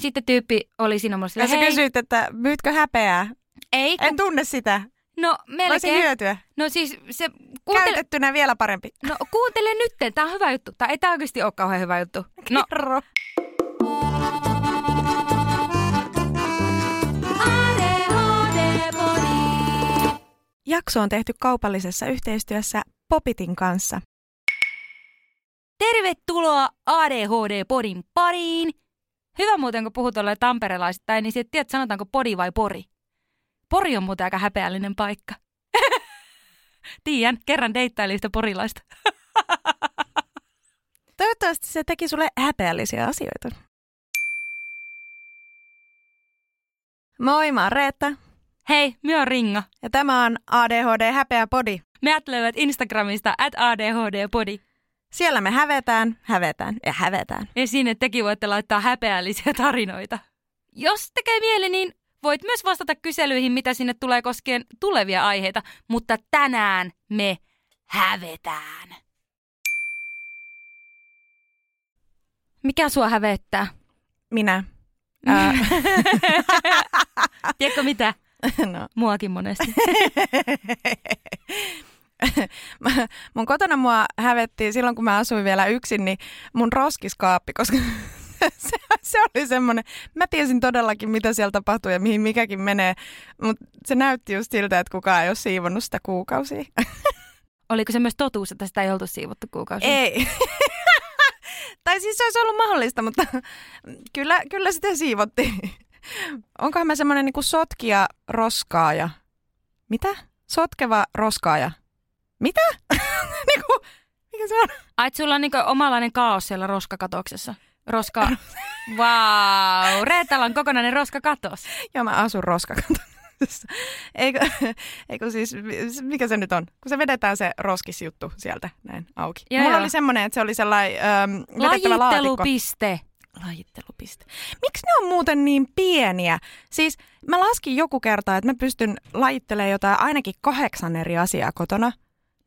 sitten tyyppi oli siinä mulle Ja silleen, sä kysyit, että myytkö häpeää? ei, En tunne sitä. no melkein. hyötyä. No siis se, kuuntele, Käytettynä vielä parempi. no kuuntele nyt, tää on hyvä juttu. Tää ei tää oikeasti ole kauhean hyvä juttu. No, Kerro. Jakso on tehty kaupallisessa yhteistyössä Popitin kanssa. Tervetuloa ADHD-podin pariin. Hyvä muuten, kun puhut olleen tamperelaisittain, niin sitten tiedät, sanotaanko podi vai pori. Pori on muuten aika häpeällinen paikka. Tiedän, kerran deittailin sitä porilaista. Toivottavasti se teki sulle häpeällisiä asioita. Moi, mä oon Reetta. Hei, minä on Ringa. Ja tämä on ADHD Häpeä Podi. Me löyvät Instagramista at ADHD-podi. Siellä me hävetään, hävetään ja hävetään. Ja sinne tekin voitte laittaa häpeällisiä tarinoita. Jos tekee mieli, niin voit myös vastata kyselyihin, mitä sinne tulee koskien tulevia aiheita. Mutta tänään me hävetään. Mikä sua hävettää? Minä. Ää, Tiedätkö mitä? no. Muakin monesti. Mun kotona mua hävettiin silloin, kun mä asuin vielä yksin, niin mun roskiskaappi, koska se, se oli semmoinen, mä tiesin todellakin, mitä siellä tapahtuu ja mihin mikäkin menee, mutta se näytti just siltä, että kukaan ei ole siivonnut sitä kuukausia. Oliko se myös totuus, että sitä ei oltu siivottu kuukausia? Ei. tai siis se olisi ollut mahdollista, mutta kyllä, kyllä sitä siivottiin. Onkohan mä semmoinen niinku sotkija roskaaja? Mitä? Sotkeva roskaaja. Mitä? niinku, mikä se on? Ai, et sulla on niinku omanlainen kaos siellä roskakatoksessa. Roska... Vau! Wow. Reetalla on kokonainen roskakatos. Joo, mä asun roskakatoksessa. Eikö, eikö siis, mikä se nyt on? Kun se vedetään se roskisjuttu sieltä näin auki. Joo, Mulla joo. oli semmoinen, että se oli sellainen ähm, vedettävä laatikko. Lajittelupiste. Lajittelupiste. Miksi ne on muuten niin pieniä? Siis mä laskin joku kerta, että mä pystyn lajittelemaan jotain ainakin kahdeksan eri asiaa kotona.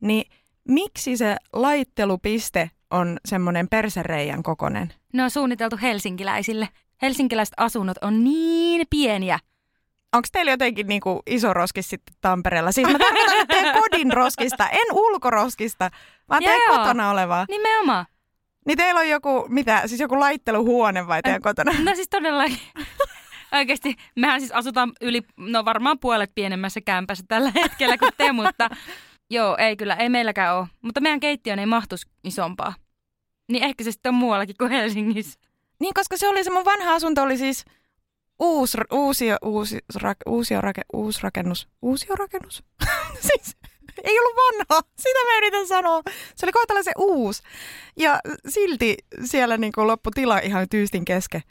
Niin miksi se lajittelupiste on semmoinen persereijän kokonen? Ne on suunniteltu helsinkiläisille. Helsinkiläiset asunnot on niin pieniä. Onko teillä jotenkin niinku iso roskis sitten Tampereella? Siis mä tarkoitan että kodin roskista, en ulkoroskista, vaan teidän Joo. kotona olevaa. Nimenomaan. Niin teillä on joku, mitä, siis joku laitteluhuone vai teidän kotona? No siis todellakin. Oikeasti, mehän siis asutaan yli, no varmaan puolet pienemmässä kämpässä tällä hetkellä kuin te, mutta joo, ei kyllä, ei meilläkään ole. Mutta meidän keittiön ei mahtuisi isompaa. Niin ehkä se sitten on muuallakin kuin Helsingissä. Niin, koska se oli se mun vanha asunto oli siis uusi, uusi, uusi, rak, uusi, rake, uusi rakennus. Uusi rakennus? siis ei ollut vanha, sitä mä yritän sanoa. Se oli kohtalaisen uusi. Ja silti siellä niinku loppu tila ihan tyystin kesken.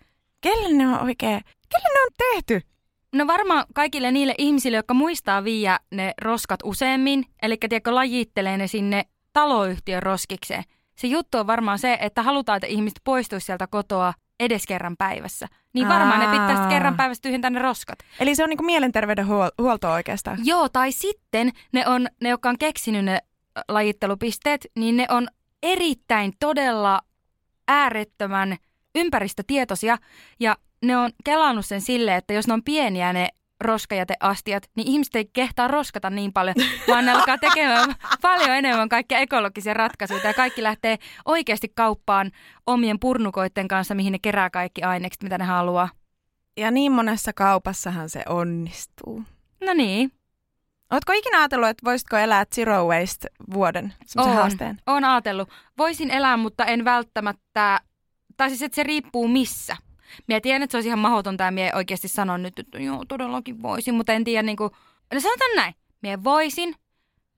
Kelle ne on oikein, kelle ne on tehty? No varmaan kaikille niille ihmisille, jotka muistaa viiä ne roskat useammin, eli tiedätkö, lajittelee ne sinne taloyhtiön roskikseen. Se juttu on varmaan se, että halutaan, että ihmiset poistuisi sieltä kotoa edes kerran päivässä. Niin varmaan ne pitää sitten Aa. kerran päivässä tyhjentää ne roskat. Eli se on niinku mielenterveydenhuolto oikeastaan. Joo, tai sitten ne, on, ne jotka on keksinyt ne lajittelupisteet, niin ne on erittäin todella äärettömän ympäristötietoisia ja ne on kelannut sen silleen, että jos ne on pieniä ne roskajäteastiat, niin ihmiset ei kehtaa roskata niin paljon, vaan ne alkaa tekemään paljon enemmän kaikkia ekologisia ratkaisuja ja kaikki lähtee oikeasti kauppaan omien purnukoiden kanssa, mihin ne kerää kaikki ainekset, mitä ne haluaa. Ja niin monessa kaupassahan se onnistuu. No niin, Oletko ikinä ajatellut, että voisitko elää zero waste vuoden On. haasteen? Oon ajatellut. Voisin elää, mutta en välttämättä, tai siis että se riippuu missä. Mie tiedän, että se olisi ihan mahdotonta ja mie oikeasti sanon nyt, että joo, todellakin voisin, mutta en tiedä niin kuin, no sanotaan näin, mie voisin,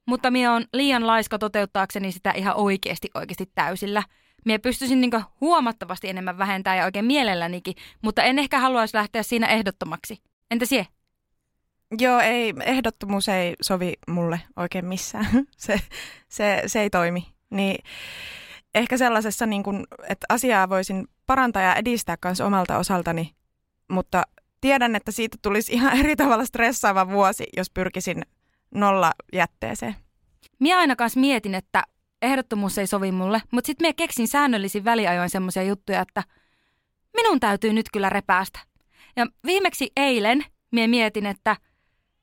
mutta mie on liian laiska toteuttaakseni sitä ihan oikeasti oikeasti täysillä. Mie pystyisin niin huomattavasti enemmän vähentää ja oikein mielellänikin, mutta en ehkä haluaisi lähteä siinä ehdottomaksi. Entä sie? Joo, ei, ehdottomuus ei sovi mulle oikein missään. Se, se, se ei toimi. Niin ehkä sellaisessa, niin kun, että asiaa voisin parantaa ja edistää myös omalta osaltani, mutta tiedän, että siitä tulisi ihan eri tavalla stressaava vuosi, jos pyrkisin nolla jätteeseen. Minä aina kanssa mietin, että ehdottomuus ei sovi mulle, mutta sitten minä keksin säännöllisin väliajoin semmoisia juttuja, että minun täytyy nyt kyllä repäästä. Ja viimeksi eilen mie mietin, että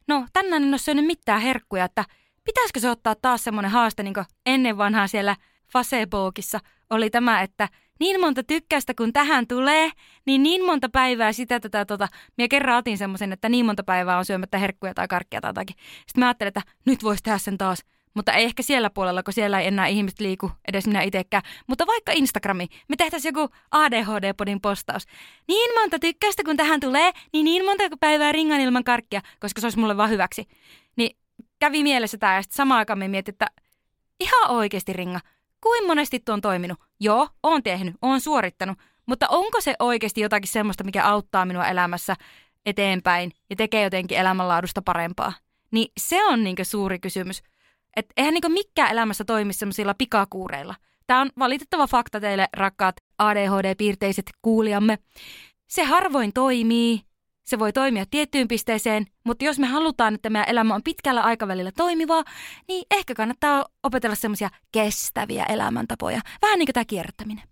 no tänään en ole syönyt mitään herkkuja, että pitäisikö se ottaa taas semmoinen haaste, niin kuin ennen vanhaa siellä Facebookissa oli tämä, että niin monta tykkäystä kun tähän tulee, niin niin monta päivää sitä tätä tota. Mie kerran otin semmoisen, että niin monta päivää on syömättä herkkuja tai karkkia tai jotakin. Sitten mä ajattelin, että nyt voisi tehdä sen taas. Mutta ei ehkä siellä puolella, kun siellä ei enää ihmiset liiku, edes minä itsekään. Mutta vaikka Instagrami, me tehtäisiin joku ADHD-podin postaus. Niin monta tykkäystä kun tähän tulee, niin niin monta päivää ringan ilman karkkia, koska se olisi mulle vaan hyväksi. Niin kävi mielessä tämä ja sitten samaan aikaan me mietin, että ihan oikeasti ringa, kuin monesti tuo on toiminut? Joo, oon tehnyt, oon suorittanut, mutta onko se oikeasti jotakin semmoista, mikä auttaa minua elämässä eteenpäin ja tekee jotenkin elämänlaadusta parempaa? Niin se on niin suuri kysymys. Että eihän niin mikään elämässä toimi semmoisilla pikakuureilla. Tämä on valitettava fakta teille, rakkaat ADHD-piirteiset kuulijamme. Se harvoin toimii, se voi toimia tiettyyn pisteeseen, mutta jos me halutaan, että meidän elämä on pitkällä aikavälillä toimivaa, niin ehkä kannattaa opetella semmoisia kestäviä elämäntapoja. Vähän niin kuin tämä kierrättäminen.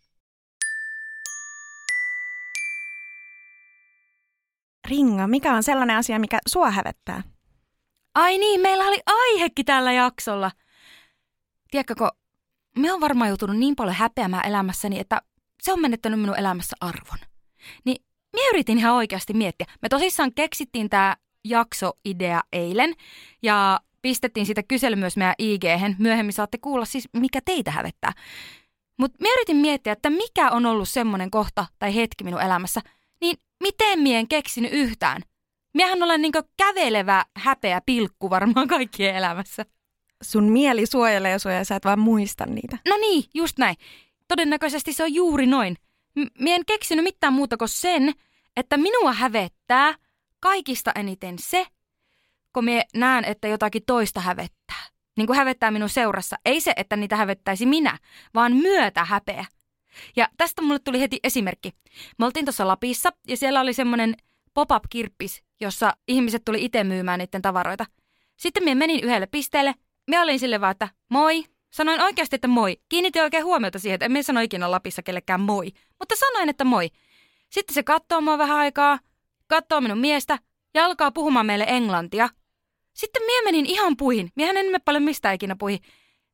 Ringa, mikä on sellainen asia, mikä sua hävettää? Ai niin, meillä oli aihekin tällä jaksolla. Tiedätkö, kun me on varmaan joutunut niin paljon häpeämään elämässäni, että se on menettänyt minun elämässä arvon. Niin minä yritin ihan oikeasti miettiä. Me tosissaan keksittiin tämä jaksoidea eilen ja pistettiin sitä kysely myös meidän ig Myöhemmin saatte kuulla siis, mikä teitä hävettää. Mutta minä yritin miettiä, että mikä on ollut semmoinen kohta tai hetki minun elämässä, niin miten mien en keksinyt yhtään. Miehän olen niinku kävelevä häpeä pilkku varmaan kaikkien elämässä. Sun mieli suojelee sua ja sä et vaan muista niitä. No niin, just näin. Todennäköisesti se on juuri noin. M- en keksinyt mitään muuta kuin sen, että minua hävettää kaikista eniten se, kun me näen, että jotakin toista hävettää. Niin kuin hävettää minun seurassa. Ei se, että niitä hävettäisi minä, vaan myötä häpeä. Ja tästä mulle tuli heti esimerkki. Me oltiin tuossa Lapissa ja siellä oli semmoinen pop-up-kirppis, jossa ihmiset tuli itse myymään niiden tavaroita. Sitten minä menin yhdelle pisteelle. Minä olin sille vaan, että moi. Sanoin oikeasti, että moi. Kiinnitin oikein huomiota siihen, että en sano ikinä Lapissa kellekään moi. Mutta sanoin, että moi. Sitten se katsoo mua vähän aikaa, katsoo minun miestä ja alkaa puhumaan meille englantia. Sitten mie menin ihan puihin. Miehän en paljon mistä ikinä puihin.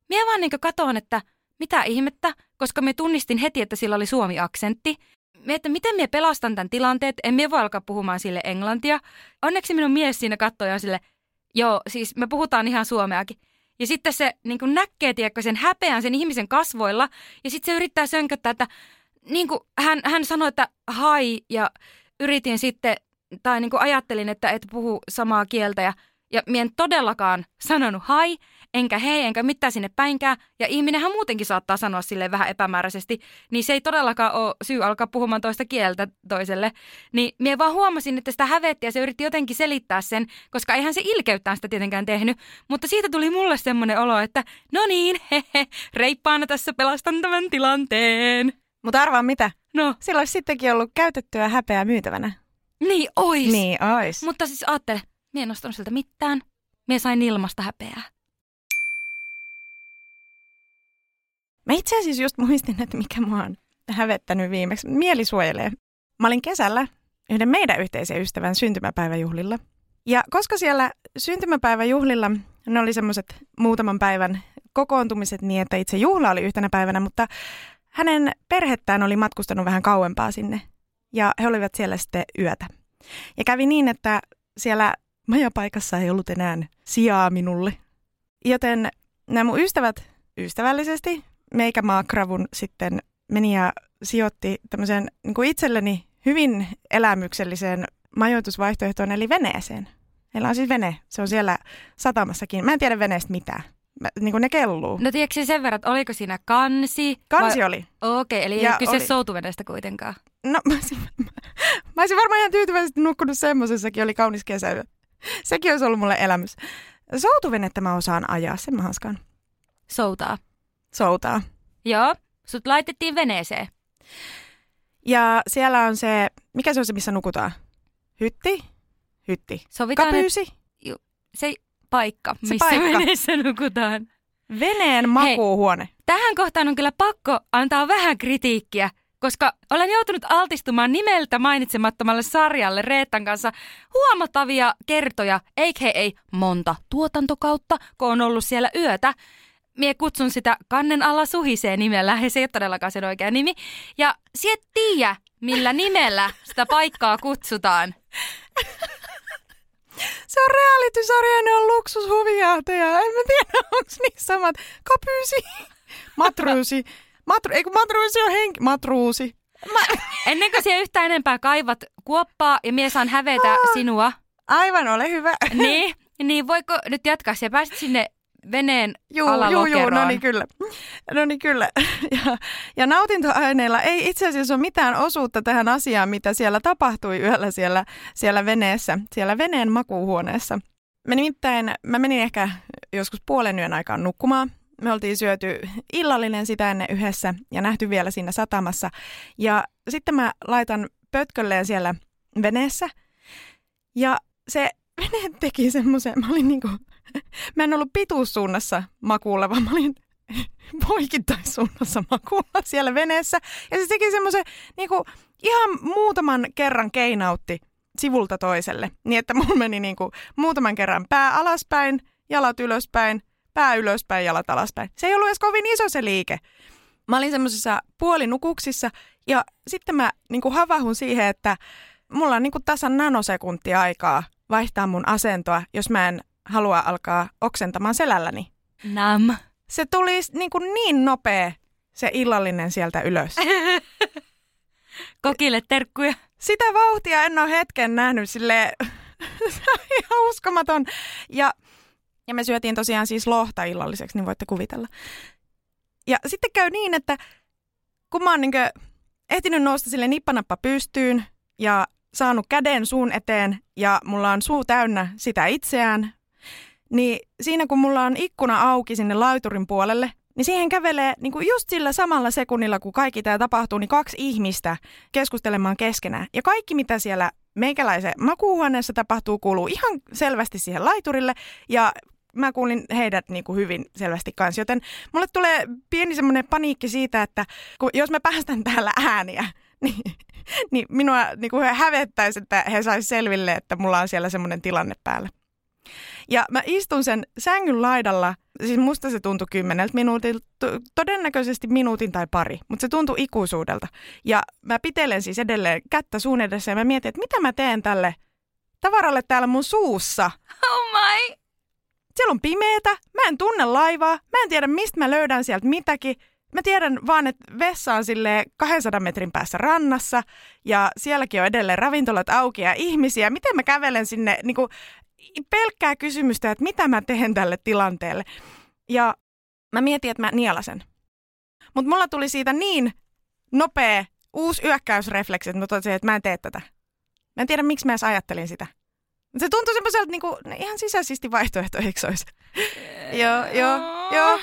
Mie vaan niin katoon, että mitä ihmettä, koska me tunnistin heti, että sillä oli suomi-aksentti. Mie, että miten mie pelastan tämän tilanteen, en mie voi alkaa puhumaan sille englantia. Onneksi minun mies siinä katsoi ja sille, joo, siis me puhutaan ihan suomeakin. Ja sitten se niin näkee, tiedätkö, sen häpeän sen ihmisen kasvoilla. Ja sitten se yrittää sönköttää, että niin kuin hän, hän sanoi, että hai ja yritin sitten, tai niin kuin ajattelin, että et puhu samaa kieltä ja, ja mien todellakaan sanonut hai, enkä hei, enkä mitään sinne päinkään. Ja ihminenhän muutenkin saattaa sanoa sille vähän epämääräisesti, niin se ei todellakaan ole syy alkaa puhumaan toista kieltä toiselle. Niin mie vaan huomasin, että sitä hävetti ja se yritti jotenkin selittää sen, koska eihän se ilkeyttään sitä tietenkään tehnyt. Mutta siitä tuli mulle semmoinen olo, että no niin, hehe, reippaana tässä pelastan tämän tilanteen. Mutta arvaa mitä? No. Sillä olisi sittenkin ollut käytettyä häpeää myytävänä. Niin ois. Niin ois. Mutta siis ajattele, mie en ostanut siltä mitään. Mie sain ilmasta häpeää. Mä itse asiassa just muistin, että mikä mua on hävettänyt viimeksi. Mieli suojelee. Mä olin kesällä yhden meidän yhteisen ystävän syntymäpäiväjuhlilla. Ja koska siellä syntymäpäiväjuhlilla ne oli semmoiset muutaman päivän kokoontumiset niin, että itse juhla oli yhtenä päivänä, mutta hänen perhettään oli matkustanut vähän kauempaa sinne ja he olivat siellä sitten yötä. Ja kävi niin, että siellä majapaikassa ei ollut enää sijaa minulle. Joten nämä mun ystävät ystävällisesti meikä maakravun sitten meni ja sijoitti tämmöisen niin kuin itselleni hyvin elämykselliseen majoitusvaihtoehtoon, eli veneeseen. Meillä on siis vene, se on siellä satamassakin. Mä en tiedä veneestä mitään. Mä, niin kuin ne kelluu. No tiedätkö sen verran, että oliko siinä kansi? Kansi vai... oli. Okei, okay, eli ja ei kyse oli... soutuveneestä kuitenkaan. No mä olisin, mä olisin varmaan ihan tyytyväisesti nukkunut semmoisessakin, oli kaunis kesä. Sekin olisi ollut mulle elämys. Soutuvenettä mä osaan ajaa, sen mä hanskaan. Soutaa. Soutaa. Joo, sut laitettiin veneeseen. Ja siellä on se, mikä se on se, missä nukutaan? Hytti? Hytti. Sovitaan, Kapyysi? Et, se paikka, se missä paikka. veneessä nukutaan. Veneen makuuhuone. Hei, tähän kohtaan on kyllä pakko antaa vähän kritiikkiä, koska olen joutunut altistumaan nimeltä mainitsemattomalle sarjalle Reetan kanssa huomattavia kertoja, eikä ei monta tuotantokautta, kun on ollut siellä yötä. Mie kutsun sitä kannen alla suhisee nimellä, ja se ei ole todellakaan sen oikea nimi. Ja siet tiedä, millä nimellä sitä paikkaa kutsutaan. Se on reality-sarja, ne on luksushuvijahtaja. En mä tiedä, onko niissä samat. Kapyysi, matruusi. Matru, ei kun matruusi on henki. Matruusi. Mä... Ennen kuin siellä yhtään enempää kaivat kuoppaa ja mies saan hävetä sinua. Aivan, ole hyvä. Niin, niin voiko nyt jatkaa? Siellä pääsit sinne veneen juu, juu, juu, no niin kyllä. No niin kyllä. Ja, ja nautintoaineilla ei itse asiassa ole mitään osuutta tähän asiaan, mitä siellä tapahtui yöllä siellä, siellä veneessä, siellä veneen makuuhuoneessa. Me nimittäin, mä menin ehkä joskus puolen yön aikaan nukkumaan. Me oltiin syöty illallinen sitä ennen yhdessä ja nähty vielä siinä satamassa. Ja sitten mä laitan pötkölleen siellä veneessä. Ja se vene teki semmoisen, mä olin niinku mä en ollut pituussuunnassa makuulla, vaan mä olin poikittaissuunnassa makuulla siellä veneessä. Ja se teki semmoisen niinku, ihan muutaman kerran keinautti sivulta toiselle. Niin että mulla meni niinku, muutaman kerran pää alaspäin, jalat ylöspäin, pää ylöspäin, jalat alaspäin. Se ei ollut edes kovin iso se liike. Mä olin semmoisessa puolinukuksissa ja sitten mä niinku havahun siihen, että mulla on niinku tasan nanosekuntia aikaa vaihtaa mun asentoa, jos mä en halua alkaa oksentamaan selälläni. Nam. Se tuli niin, kuin niin nopea se illallinen sieltä ylös. Kokille terkkuja. Sitä vauhtia en ole hetken nähnyt sille ihan uskomaton. Ja, ja me syötiin tosiaan siis lohta illalliseksi, niin voitte kuvitella. Ja sitten käy niin, että kun mä oon niin ehtinyt nousta sille nippanappa pystyyn ja saanut käden suun eteen ja mulla on suu täynnä sitä itseään, niin siinä kun mulla on ikkuna auki sinne laiturin puolelle, niin siihen kävelee niin kuin just sillä samalla sekunnilla, kun kaikki tämä tapahtuu, niin kaksi ihmistä keskustelemaan keskenään. Ja kaikki, mitä siellä meikäläisen makuuhuoneessa tapahtuu, kuuluu ihan selvästi siihen laiturille. Ja mä kuulin heidät niin kuin hyvin selvästi kanssa, joten mulle tulee pieni semmoinen paniikki siitä, että kun, jos mä päästän täällä ääniä, niin, niin minua niin kuin hävettäisi, että he saisi selville, että mulla on siellä semmoinen tilanne päällä. Ja mä istun sen sängyn laidalla, siis musta se tuntui kymmeneltä minuutilta, todennäköisesti minuutin tai pari, mutta se tuntui ikuisuudelta. Ja mä pitelen siis edelleen kättä suun edessä ja mä mietin, että mitä mä teen tälle tavaralle täällä mun suussa. Oh my! Siellä on pimeetä, mä en tunne laivaa, mä en tiedä mistä mä löydän sieltä mitäkin. Mä tiedän vaan, että vessa on sille 200 metrin päässä rannassa ja sielläkin on edelleen ravintolat auki ja ihmisiä. Miten mä kävelen sinne niin kuin pelkkää kysymystä, että mitä mä teen tälle tilanteelle. Ja mä mietin, että mä nielasen. Mutta mulla tuli siitä niin nopea uusi yökkäysrefleksi, että mä totesin, että mä en tee tätä. Mä en tiedä, miksi mä edes ajattelin sitä. Se tuntui semmoiselta niinku, ihan sisäisesti vaihtoehto, eikö olisi? joo, joo, joo.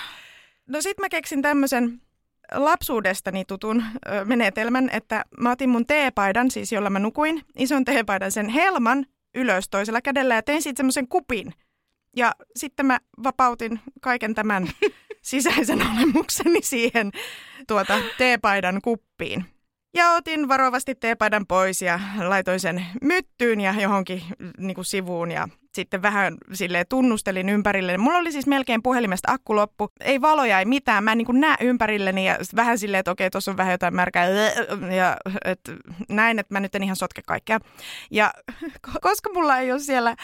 No sit mä keksin tämmöisen lapsuudestani tutun ö, menetelmän, että mä otin mun teepaidan, siis jolla mä nukuin, ison teepaidan, sen helman ylös toisella kädellä ja tein siitä semmoisen kupin. Ja sitten mä vapautin kaiken tämän sisäisen olemukseni siihen tuota teepaidan kuppiin. Ja otin varovasti teepaidan pois ja laitoin sen myttyyn ja johonkin niin kuin sivuun ja sitten vähän sille tunnustelin ympärille. Mulla oli siis melkein puhelimesta akku loppu. Ei valoja, ei mitään. Mä en niin näe ympärilleni ja vähän silleen, että okei, tuossa on vähän jotain märkää. Ja et, näin, että mä nyt en ihan sotke kaikkea. Ja koska mulla ei ole siellä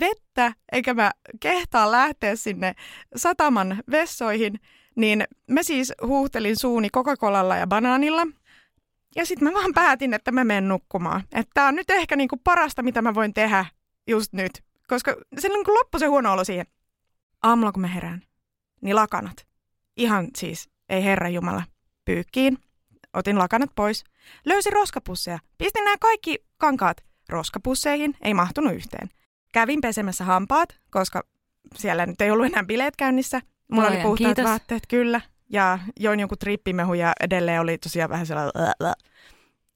vettä, eikä mä kehtaa lähteä sinne sataman vessoihin, niin mä siis huuhtelin suuni Coca-Colalla ja banaanilla. Ja sitten mä vaan päätin, että mä menen nukkumaan. Että tää on nyt ehkä niinku parasta, mitä mä voin tehdä just nyt. Koska se niin loppui se huono olo siihen. Aamulla kun mä herään, niin lakanat. Ihan siis, ei herra Jumala, pyykkiin. Otin lakanat pois. Löysin roskapusseja. Pistin nämä kaikki kankaat roskapusseihin. Ei mahtunut yhteen. Kävin pesemässä hampaat, koska siellä nyt ei ollut enää bileet käynnissä. Mulla Lojan, oli puhtaat kiitos. vaatteet, kyllä. Ja join jonkun trippimehu ja edelleen oli tosiaan vähän sellainen...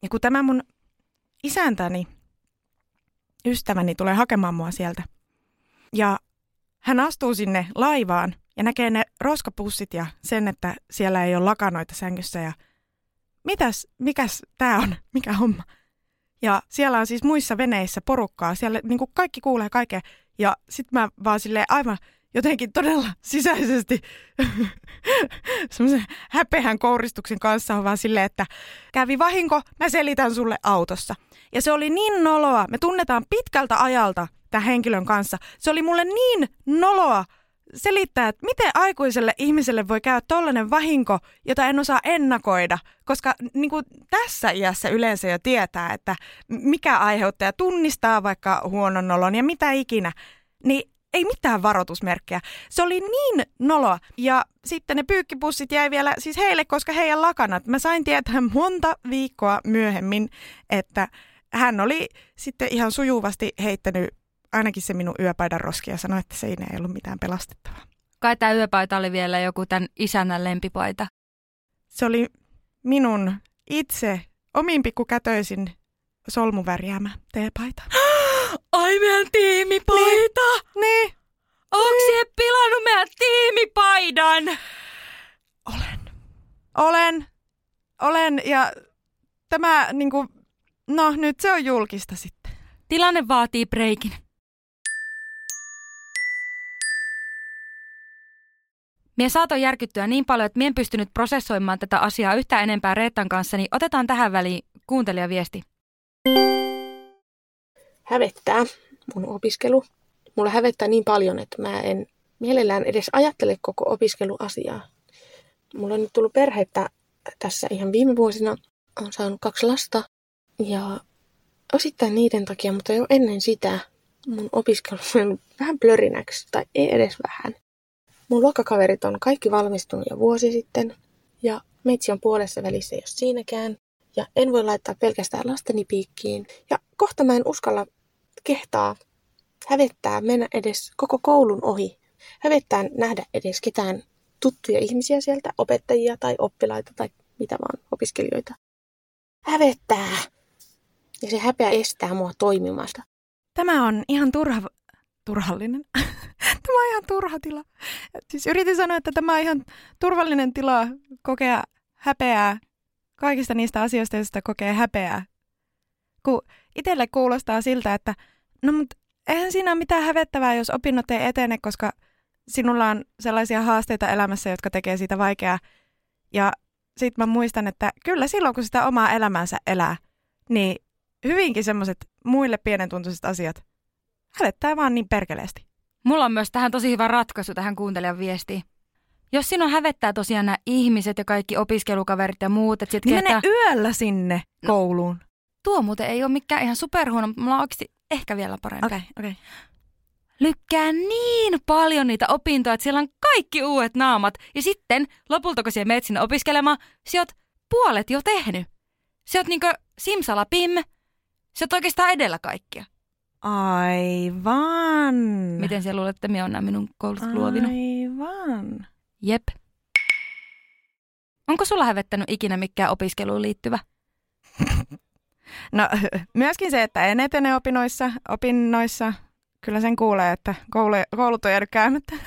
Ja kun tämä mun isäntäni ystäväni tulee hakemaan mua sieltä. Ja hän astuu sinne laivaan ja näkee ne roskapussit ja sen, että siellä ei ole lakanoita sängyssä ja mitäs, mikäs tää on, mikä homma? Ja siellä on siis muissa veneissä porukkaa, siellä niin kuin kaikki kuulee kaiken. Ja sitten mä vaan silleen aivan jotenkin todella sisäisesti semmoisen häpehän kouristuksen kanssa on vaan silleen, että kävi vahinko, mä selitän sulle autossa. Ja se oli niin noloa, me tunnetaan pitkältä ajalta tämän henkilön kanssa. Se oli mulle niin noloa selittää, että miten aikuiselle ihmiselle voi käydä tollainen vahinko, jota en osaa ennakoida, koska niin kuin tässä iässä yleensä jo tietää, että mikä aiheuttaja tunnistaa vaikka huonon olon ja mitä ikinä, niin ei mitään varoitusmerkkejä. Se oli niin noloa. Ja sitten ne pyykkipussit jäi vielä siis heille, koska heidän lakanat. Mä sain tietää monta viikkoa myöhemmin, että hän oli sitten ihan sujuvasti heittänyt ainakin se minun yöpaidan roski ja sanoi, että siinä ei ollut mitään pelastettavaa. Kai tämä yöpaita oli vielä joku tämän isännän lempipaita. Se oli minun itse omin pikkukätöisin solmuvärjäämä teepaita. Ai meidän tiimipaita! Niin. niin. Onko niin. pilannut meidän tiimipaidan? Olen. Olen. Olen ja tämä niinku, no nyt se on julkista sitten. Tilanne vaatii breikin. Mie saatoin järkyttyä niin paljon, että mie en pystynyt prosessoimaan tätä asiaa yhtä enempää Reetan kanssa, niin otetaan tähän väliin kuuntelijaviesti. Hävettää mun opiskelu. Mulla hävettää niin paljon, että mä en mielellään edes ajattele koko opiskeluasiaa. Mulla on nyt tullut perhettä tässä ihan viime vuosina. Olen saanut kaksi lasta ja osittain niiden takia, mutta jo ennen sitä mun opiskelu on vähän plörinäksi, tai ei edes vähän. Mun luokkakaverit on kaikki valmistunut jo vuosi sitten, ja meitsi on puolessa välissä jos siinäkään, ja en voi laittaa pelkästään lasteni piikkiin. Ja kohta mä en uskalla kehtaa hävettää mennä edes koko koulun ohi. Hävettää nähdä edes ketään tuttuja ihmisiä sieltä, opettajia tai oppilaita tai mitä vaan, opiskelijoita. Hävettää! Ja se häpeä estää mua toimimasta. Tämä on ihan turha, turhallinen. tämä on ihan turha tila. Siis yritin sanoa, että tämä on ihan turvallinen tila kokea häpeää kaikista niistä asioista, joista kokee häpeää. Kun itselle kuulostaa siltä, että no mutta eihän siinä ole mitään hävettävää, jos opinnot ei etene, koska sinulla on sellaisia haasteita elämässä, jotka tekee siitä vaikeaa. Ja sit mä muistan, että kyllä silloin, kun sitä omaa elämänsä elää, niin hyvinkin semmoiset muille pienentuntuiset asiat hävettää vaan niin perkeleesti. Mulla on myös tähän tosi hyvä ratkaisu tähän kuuntelijan viestiin. Jos sinun hävettää tosiaan nämä ihmiset ja kaikki opiskelukaverit ja muut, että sit niin mene yöllä sinne no, kouluun. No, tuo muuten ei ole mikään ihan superhuono, mutta mulla on oikeasti ehkä vielä parempi. Okei, okay, okei. Okay. Lykkää niin paljon niitä opintoja, että siellä on kaikki uudet naamat. Ja sitten lopulta, kun siellä menet sinne opiskelemaan, sä oot puolet jo tehnyt. Sä oot niinkö simsalapim, sä oot oikeastaan edellä kaikkia. Aivan. Miten sä luulet, että minä on nämä minun koulut luovinut? Aivan. Jep. Onko sulla hävettänyt ikinä mikään opiskeluun liittyvä? No myöskin se, että en etene opinnoissa, opinnoissa. Kyllä sen kuulee, että koulu, koulut on jäänyt käymättä.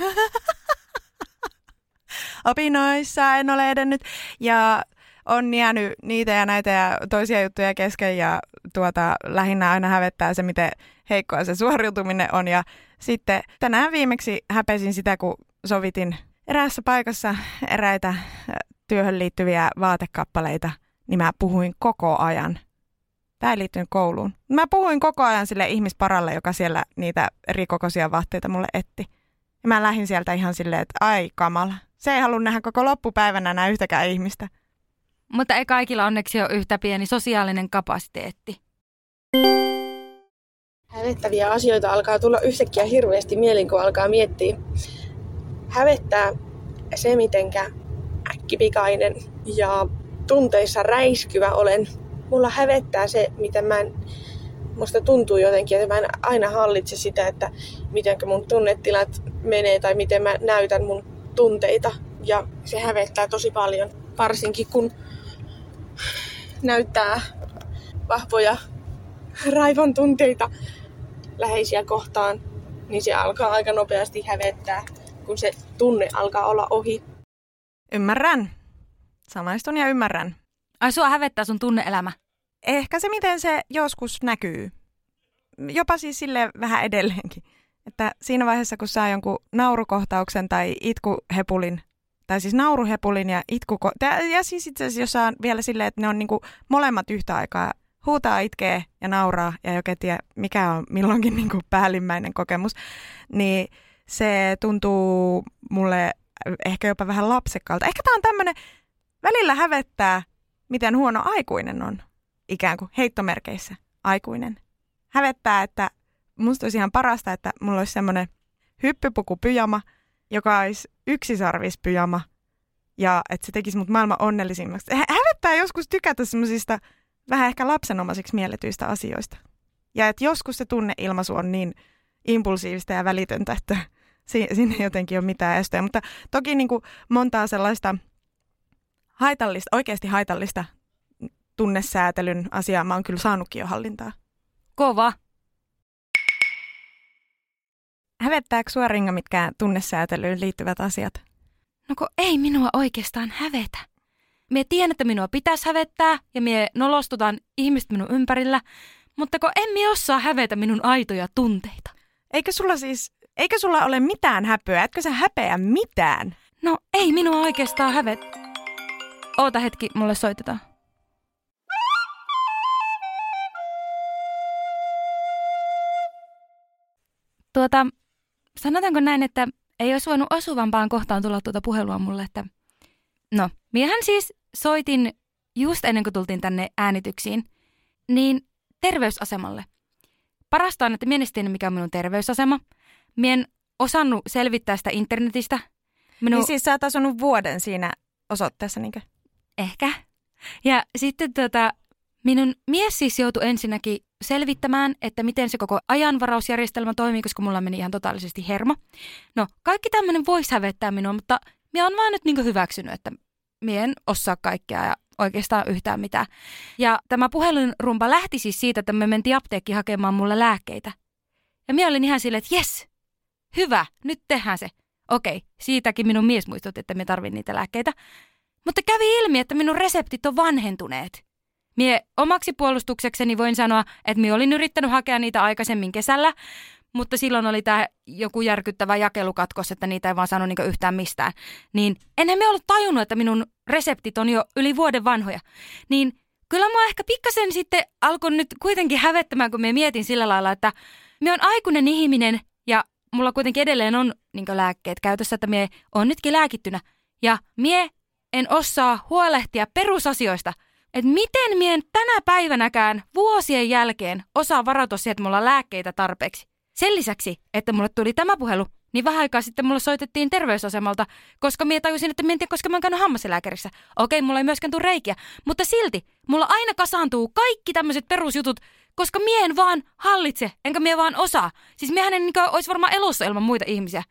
opinnoissa en ole edennyt. Ja on jäänyt niitä ja näitä ja toisia juttuja kesken ja tuota, lähinnä aina hävettää se, miten heikkoa se suoriutuminen on. Ja sitten tänään viimeksi häpesin sitä, kun sovitin eräässä paikassa eräitä työhön liittyviä vaatekappaleita, niin mä puhuin koko ajan. Tämä ei liittynyt kouluun. Mä puhuin koko ajan sille ihmisparalle, joka siellä niitä eri kokoisia vaatteita mulle etti. Ja mä lähdin sieltä ihan silleen, että ai kamala. Se ei halua nähdä koko loppupäivänä enää yhtäkään ihmistä. Mutta ei kaikilla onneksi ole yhtä pieni sosiaalinen kapasiteetti. Hävettäviä asioita alkaa tulla yhtäkkiä hirveästi mielin, kun alkaa miettiä. Hävettää se, mitenkä äkkipikainen ja tunteissa räiskyvä olen. Mulla hävettää se, miten mä en, musta tuntuu jotenkin, että mä en aina hallitse sitä, että miten mun tunnetilat menee tai miten mä näytän mun tunteita. Ja se hävettää tosi paljon, varsinkin kun näyttää vahvoja raivon tunteita läheisiä kohtaan, niin se alkaa aika nopeasti hävettää, kun se tunne alkaa olla ohi. Ymmärrän. Samaistun ja ymmärrän. Ai sua hävettää sun tunneelämä. Ehkä se, miten se joskus näkyy. Jopa siis sille vähän edelleenkin. Että siinä vaiheessa, kun saa jonkun naurukohtauksen tai itkuhepulin, tai siis nauruhepulin ja itku... Ja siis itse asiassa jos saa vielä silleen, että ne on niinku molemmat yhtä aikaa, huutaa, itkee ja nauraa ja oikein tiedä, mikä on milloinkin niinku päällimmäinen kokemus, niin se tuntuu mulle ehkä jopa vähän lapsekkaalta. Ehkä tämä on tämmöinen, välillä hävettää, miten huono aikuinen on, ikään kuin heittomerkeissä aikuinen. Hävettää, että musta olisi ihan parasta, että mulla olisi semmoinen hyppypukupyjama, joka olisi yksisarvispyjama ja että se tekisi mut maailman onnellisimmaksi. Hä- hävettää joskus tykätä semmoisista vähän ehkä lapsenomaisiksi mielletyistä asioista. Ja että joskus se tunneilmaisu on niin impulsiivista ja välitöntä, että si- sinne jotenkin ole mitään estoja. Mutta toki niin kuin montaa sellaista haitallista, oikeasti haitallista tunnesäätelyn asiaa mä oon kyllä saanutkin jo hallintaa. Kova. Hävettääkö sua Ringa mitkään tunnesäätelyyn liittyvät asiat? No kun ei minua oikeastaan hävetä. Mie tiedän, että minua pitäisi hävettää ja mie nolostutan ihmiset minun ympärillä, mutta kun en mie osaa hävetä minun aitoja tunteita. Eikö sulla siis, eikö sulla ole mitään häpöä? Etkö sä häpeä mitään? No ei minua oikeastaan hävet. Oota hetki, mulle soitetaan. Tuota, sanotaanko näin, että ei olisi voinut osuvampaan kohtaan tulla tuota puhelua mulle, että no, miehän siis soitin just ennen kuin tultiin tänne äänityksiin, niin terveysasemalle. Parasta on, että mie en mikä on minun terveysasema. Mie en osannut selvittää sitä internetistä. Minun... Niin siis sä oot asunut vuoden siinä osoitteessa, niinkö? Ehkä. Ja sitten tota, minun mies siis joutui ensinnäkin selvittämään, että miten se koko ajanvarausjärjestelmä toimii, koska mulla meni ihan totaalisesti hermo. No, kaikki tämmöinen voisi hävettää minua, mutta minä on vaan nyt niin hyväksynyt, että minä en osaa kaikkea ja oikeastaan yhtään mitään. Ja tämä puhelun rumpa lähti siis siitä, että me mentiin apteekki hakemaan mulle lääkkeitä. Ja minä olin ihan silleen, että jes, hyvä, nyt tehdään se. Okei, siitäkin minun mies muistutti, että me tarvitsen niitä lääkkeitä. Mutta kävi ilmi, että minun reseptit on vanhentuneet. Mie omaksi puolustuksekseni voin sanoa, että minä olin yrittänyt hakea niitä aikaisemmin kesällä, mutta silloin oli tämä joku järkyttävä jakelukatkos, että niitä ei vaan saanut niinku yhtään mistään. Niin enhän me ollut tajunnut, että minun reseptit on jo yli vuoden vanhoja. Niin kyllä mä ehkä pikkasen sitten alkoi nyt kuitenkin hävettämään, kun me mietin sillä lailla, että me on aikuinen ihminen ja mulla kuitenkin edelleen on niin lääkkeet käytössä, että me on nytkin lääkittynä. Ja mie en osaa huolehtia perusasioista – että miten mien tänä päivänäkään vuosien jälkeen osaa varautua siihen, että mulla on lääkkeitä tarpeeksi. Sen lisäksi, että mulle tuli tämä puhelu, niin vähän aikaa sitten mulle soitettiin terveysasemalta, koska mie tajusin, että mie en tiedä, koska mä oon käynyt hammaslääkärissä. Okei, mulla ei myöskään tule reikiä, mutta silti mulla aina kasaantuu kaikki tämmöiset perusjutut, koska mie en vaan hallitse, enkä mie vaan osaa. Siis miehän en niin olisi varmaan elossa ilman muita ihmisiä.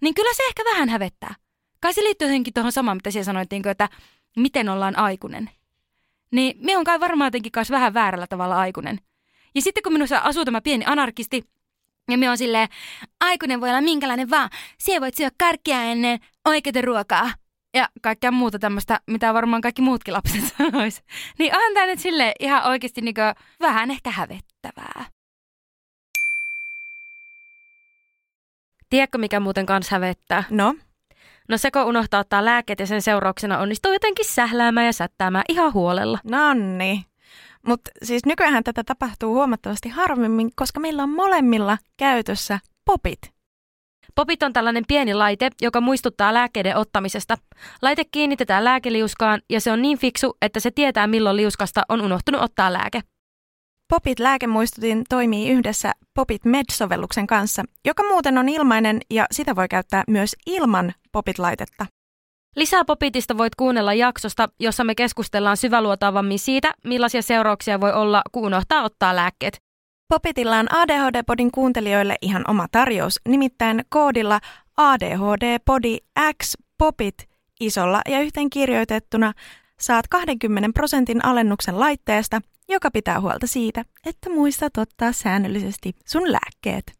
Niin kyllä se ehkä vähän hävettää. Kai se liittyy jotenkin tuohon samaan, mitä siellä sanoittiin, että miten ollaan aikuinen. Niin me on kai varmaan jotenkin kanssa vähän väärällä tavalla aikuinen. Ja sitten kun minussa asuu tämä pieni anarkisti, ja me on silleen, aikuinen voi olla minkälainen vaan, siellä voit syödä karkkia ennen oikeita ruokaa. Ja kaikkea muuta tämmöistä, mitä varmaan kaikki muutkin lapset sanois. Niin on tämä nyt sille ihan oikeasti niinku vähän ehkä hävettävää. Tiedätkö, mikä muuten kanssa hävettää? No? No seko unohtaa ottaa lääkkeet ja sen seurauksena onnistuu jotenkin sähläämään ja sättäämään ihan huolella. Nonni. Mutta siis nykyään tätä tapahtuu huomattavasti harvemmin, koska meillä on molemmilla käytössä popit. Popit on tällainen pieni laite, joka muistuttaa lääkkeiden ottamisesta. Laite kiinnitetään lääkeliuskaan ja se on niin fiksu, että se tietää milloin liuskasta on unohtunut ottaa lääke. Popit lääkemuistutin toimii yhdessä Popit Med-sovelluksen kanssa, joka muuten on ilmainen ja sitä voi käyttää myös ilman Popit-laitetta. Lisää Popitista voit kuunnella jaksosta, jossa me keskustellaan syväluotaavammin siitä, millaisia seurauksia voi olla, kun unohtaa ottaa lääkkeet. Popitilla on ADHD-podin kuuntelijoille ihan oma tarjous, nimittäin koodilla ADHD-podi X Popit isolla ja yhteen kirjoitettuna saat 20 prosentin alennuksen laitteesta, joka pitää huolta siitä, että muistat ottaa säännöllisesti sun lääkkeet.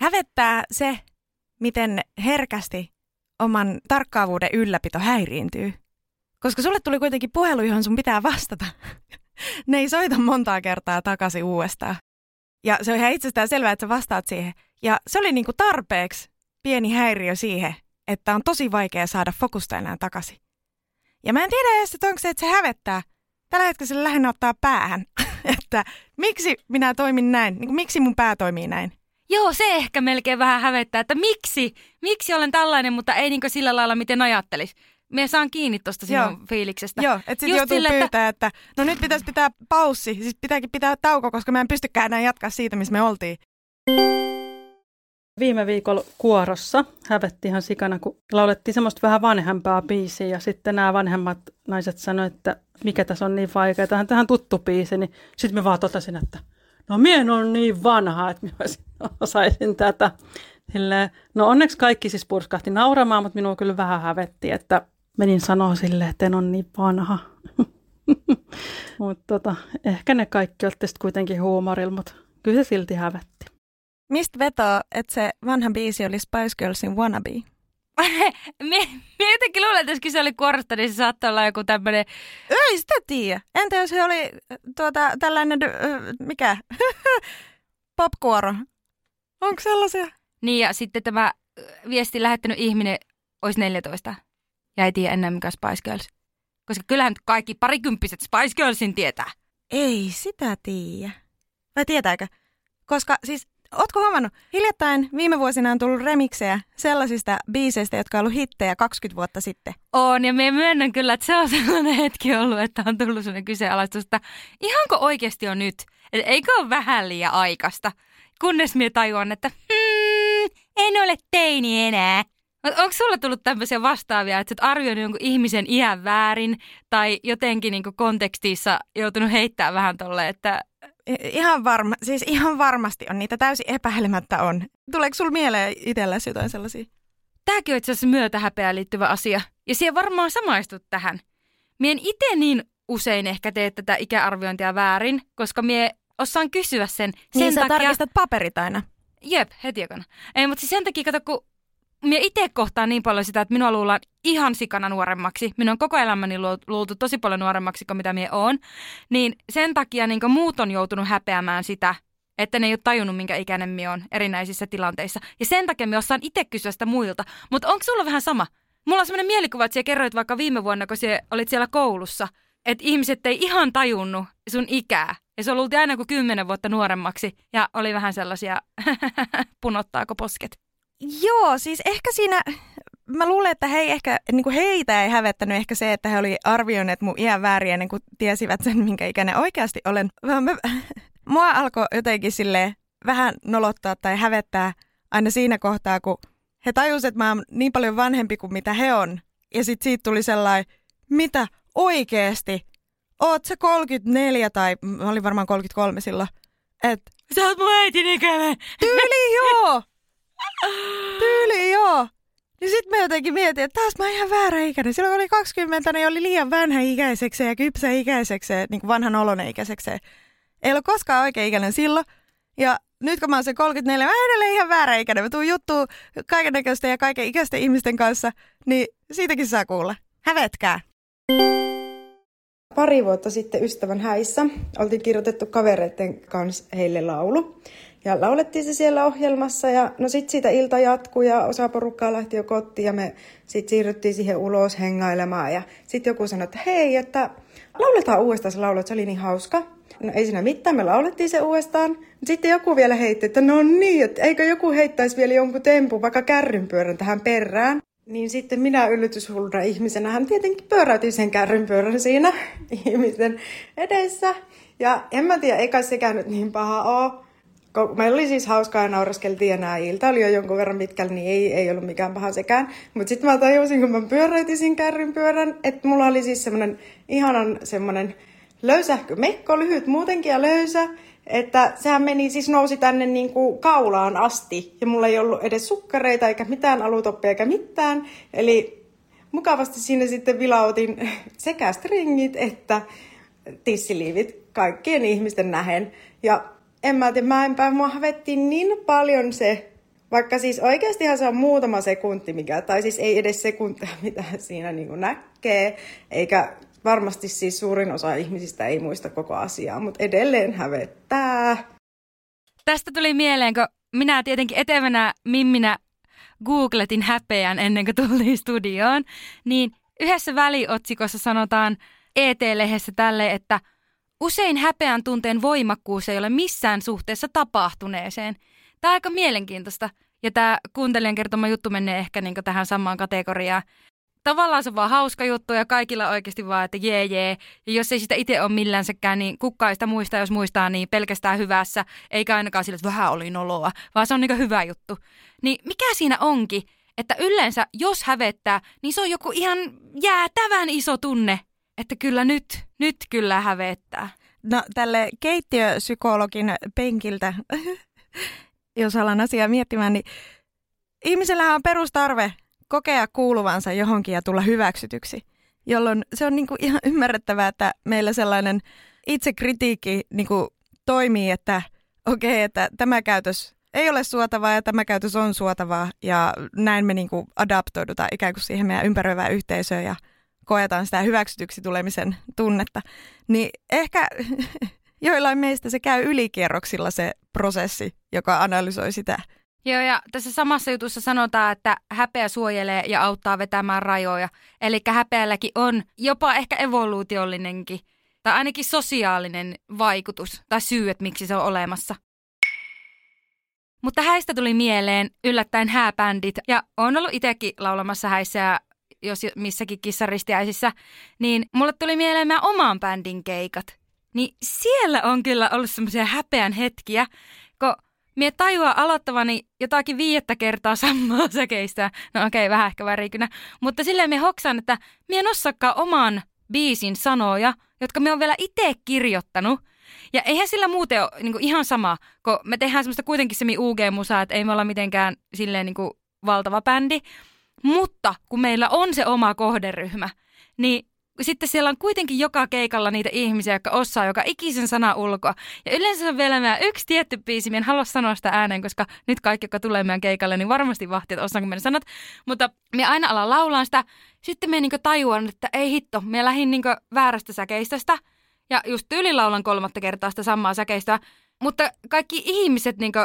Hävettää se, miten herkästi oman tarkkaavuuden ylläpito häiriintyy. Koska sulle tuli kuitenkin puhelu, johon sun pitää vastata. ne ei soita montaa kertaa takaisin uudestaan. Ja se on ihan itsestään selvää, että sä vastaat siihen. Ja se oli niinku tarpeeksi pieni häiriö siihen, että on tosi vaikea saada fokusta enää takaisin. Ja mä en tiedä edes, että onko se, että se hävettää. Tällä hetkellä se lähinnä ottaa päähän, että miksi minä toimin näin, niin miksi mun pää toimii näin. Joo, se ehkä melkein vähän hävettää, että miksi, miksi olen tällainen, mutta ei niin sillä lailla, miten ajattelis. Me saan kiinni tuosta sinun Joo. fiiliksestä. Joo, että sitten joutuu sille, pyytää, että... että no nyt pitäisi pitää paussi, siis pitääkin pitää tauko, koska mä en pystykään enää jatkaa siitä, missä me oltiin. Viime viikolla kuorossa hävetti ihan sikana, kun laulettiin semmoista vähän vanhempaa biisiä ja sitten nämä vanhemmat naiset sanoivat, että mikä tässä on niin vaikeaa, tähän, tähän tuttu biisi, niin sitten mä vaan totesin, että no mien on niin vanha, että minä osaisin tätä. Silleen, no onneksi kaikki siis purskahti nauramaan, mutta minua kyllä vähän hävetti, että menin sanoa silleen, että en ole niin vanha. mutta tota, ehkä ne kaikki olette sitten kuitenkin huumorilla, mutta kyllä se silti hävetti. Mistä vetoo, että se vanha biisi oli Spice Girlsin Wannabe? me jotenkin luulen, että jos oli kuorosta, niin se saattoi olla joku tämmöinen... Ei sitä tiedä. Entä jos se oli tuota, tällainen, mikä? Popkuoro. Onko sellaisia? Niin ja sitten tämä viesti lähettänyt ihminen olisi 14 ja ei tiedä enää mikä Spice Girls. Koska kyllähän kaikki parikymppiset Spice Girlsin tietää. Ei sitä tiedä. Vai tietääkö? Koska siis Ootko huomannut? Hiljattain viime vuosina on tullut remiksejä sellaisista biiseistä, jotka on ollut hittejä 20 vuotta sitten. On, ja me myönnän kyllä, että se on sellainen hetki ollut, että on tullut sellainen kyseenalaistus, että ihanko oikeasti on nyt? Eikö ole vähän liian aikaista? Kunnes minä tajuan, että hmm, en ole teini enää. Onko sulla tullut tämmöisiä vastaavia, että olet arvioinut jonkun ihmisen iän väärin tai jotenkin niin kontekstissa joutunut heittämään vähän tolle, että Ihan, varma, siis ihan varmasti on. Niitä täysin epäilemättä on. Tuleeko sulla mieleen itselläsi jotain sellaisia? Tämäkin on itse asiassa myötähäpeään liittyvä asia. Ja siihen varmaan samaistut tähän. Mien itse niin usein ehkä tee tätä ikäarviointia väärin, koska mie osaan kysyä sen. sen niin takia... sä tarkistat paperit aina. Jep, heti jakana. Ei, mutta siis sen takia, kato, kun minä itse kohtaan niin paljon sitä, että minua luullaan ihan sikana nuoremmaksi. Minun on koko elämäni luultu tosi paljon nuoremmaksi kuin mitä minä olen. Niin sen takia niin muut on joutunut häpeämään sitä, että ne ei ole tajunnut, minkä ikäinen minä on erinäisissä tilanteissa. Ja sen takia minä osaan itse kysyä sitä muilta. Mutta onko sulla vähän sama? Mulla on sellainen mielikuva, että kerroit vaikka viime vuonna, kun siellä olit siellä koulussa, että ihmiset ei ihan tajunnut sun ikää. Ja se luultiin aina kuin kymmenen vuotta nuoremmaksi ja oli vähän sellaisia, punottaako posket. Joo, siis ehkä siinä, mä luulen, että hei, ehkä, niin kuin heitä ei hävettänyt ehkä se, että he oli arvioineet mun iän väärin ennen kuin tiesivät sen, minkä ikäinen oikeasti olen. Mä, mua alkoi jotenkin sille vähän nolottaa tai hävettää aina siinä kohtaa, kun he tajusivat, että mä oon niin paljon vanhempi kuin mitä he on. Ja sitten siitä tuli sellainen, mitä oikeasti? Oot sä 34 tai mä olin varmaan 33 silloin. Et, sä oot mun äitin ikäinen. Tyyli joo! Tyyli, joo. Niin sit mä jotenkin mietin, että taas mä oon ihan väärä ikäinen. Silloin kun oli 20, niin oli liian vanha ikäiseksi ja kypsä ikäiseksi, niin kuin vanhan olonen ikäiseksi. Ei ollut koskaan oikein ikäinen silloin. Ja nyt kun mä oon se 34, mä edelleen ihan väärä ikäinen. Mä tuun juttuun kaiken näköisten ja kaiken ikäisten ihmisten kanssa, niin siitäkin saa kuulla. Hävetkää. Pari vuotta sitten ystävän häissä oltiin kirjoitettu kavereiden kanssa heille laulu. Ja laulettiin se siellä ohjelmassa ja no sitten siitä ilta jatkui ja osa porukkaa lähti jo kotiin ja me sitten siirryttiin siihen ulos hengailemaan. Ja sitten joku sanoi, että hei, että lauletaan uudestaan se laulu, että se oli niin hauska. No ei siinä mitään, me laulettiin se uudestaan. Sitten joku vielä heitti, että no niin, että eikö joku heittäisi vielä jonkun tempun, vaikka kärrynpyörän tähän perään. Niin sitten minä yllätyshulluna ihmisenä hän tietenkin pyöräytin sen kärrynpyörän siinä ihmisen edessä. Ja en mä tiedä, eikä sekään nyt niin paha ole meillä oli siis hauskaa ja nauraskeltiin ja nämä ilta oli jo jonkun verran pitkällä, niin ei, ei ollut mikään paha sekään. Mutta sitten mä tajusin, kun mä pyöräytin kärrin pyörän, että mulla oli siis semmoinen ihanan semmoinen löysähkö mekko, lyhyt muutenkin ja löysä, että sehän meni, siis nousi tänne niin kuin kaulaan asti ja mulla ei ollut edes sukkareita eikä mitään alutoppia eikä mitään. Eli mukavasti siinä sitten vilautin sekä stringit että tissiliivit kaikkien ihmisten nähen. Ja en mä tiedä, mä enpä mua hävetti niin paljon se Vaikka siis oikeastihan se on muutama sekunti, mikä, tai siis ei edes sekuntia, mitä siinä niin näkee, eikä varmasti siis suurin osa ihmisistä ei muista koko asiaa, mutta edelleen hävettää. Tästä tuli mieleen, kun minä tietenkin etevänä mimminä googletin häpeän ennen kuin tultiin studioon, niin yhdessä väliotsikossa sanotaan ET-lehdessä tälle, että usein häpeän tunteen voimakkuus ei ole missään suhteessa tapahtuneeseen. Tämä on aika mielenkiintoista. Ja tämä kuuntelijan kertoma juttu menee ehkä niin tähän samaan kategoriaan tavallaan se on vaan hauska juttu ja kaikilla oikeasti vaan, että jee jee. Ja jos ei sitä itse ole millänsäkään, niin kukaan sitä muistaa, jos muistaa, niin pelkästään hyvässä, eikä ainakaan sillä, että vähän oli noloa, vaan se on niin hyvä juttu. Niin mikä siinä onkin, että yleensä jos hävettää, niin se on joku ihan jäätävän iso tunne, että kyllä nyt, nyt kyllä hävettää. No tälle keittiöpsykologin penkiltä, jos alan asiaa miettimään, niin ihmisellä on perustarve kokea kuuluvansa johonkin ja tulla hyväksytyksi, jolloin se on niin kuin ihan ymmärrettävää, että meillä sellainen itsekritiikki niin kuin toimii, että okei, okay, että tämä käytös ei ole suotavaa ja tämä käytös on suotavaa ja näin me niin kuin adaptoidutaan ikään kuin siihen meidän ympäröivään yhteisöön ja koetaan sitä hyväksytyksi tulemisen tunnetta. Niin ehkä joillain meistä se käy ylikierroksilla se prosessi, joka analysoi sitä Joo, ja tässä samassa jutussa sanotaan, että häpeä suojelee ja auttaa vetämään rajoja. Eli häpeälläkin on jopa ehkä evoluutiollinenkin, tai ainakin sosiaalinen vaikutus tai syy, että miksi se on olemassa. Mutta häistä tuli mieleen yllättäen hääbändit, ja on ollut itsekin laulamassa häissä ja jos missäkin kissaristiäisissä, niin mulle tuli mieleen meidän oman bändin keikat. Niin siellä on kyllä ollut semmoisia häpeän hetkiä, kun Mie tajua aloittavani jotakin viidettä kertaa samaa säkeistä. No okei, okay, vähän ehkä värikynä. Mutta silleen me hoksan, että mie en osaakaan oman biisin sanoja, jotka me on vielä itse kirjoittanut. Ja eihän sillä muuten ole niin ihan sama, kun me tehdään semmoista kuitenkin semi UG-musaa, että ei me olla mitenkään silleen niin valtava bändi. Mutta kun meillä on se oma kohderyhmä, niin sitten siellä on kuitenkin joka keikalla niitä ihmisiä, jotka osaa joka ikisen sana ulkoa. Ja yleensä on vielä meidän yksi tietty biisi, en halua sanoa sitä ääneen, koska nyt kaikki, jotka tulee meidän keikalle, niin varmasti vahti, että osaanko meidän sanat. Mutta me aina alan laulaa sitä. Sitten me niinku tajuan, että ei hitto, me lähdin niinku väärästä säkeistöstä. Ja just tyylilaulan kolmatta kertaa sitä samaa säkeistöä. Mutta kaikki ihmiset niinku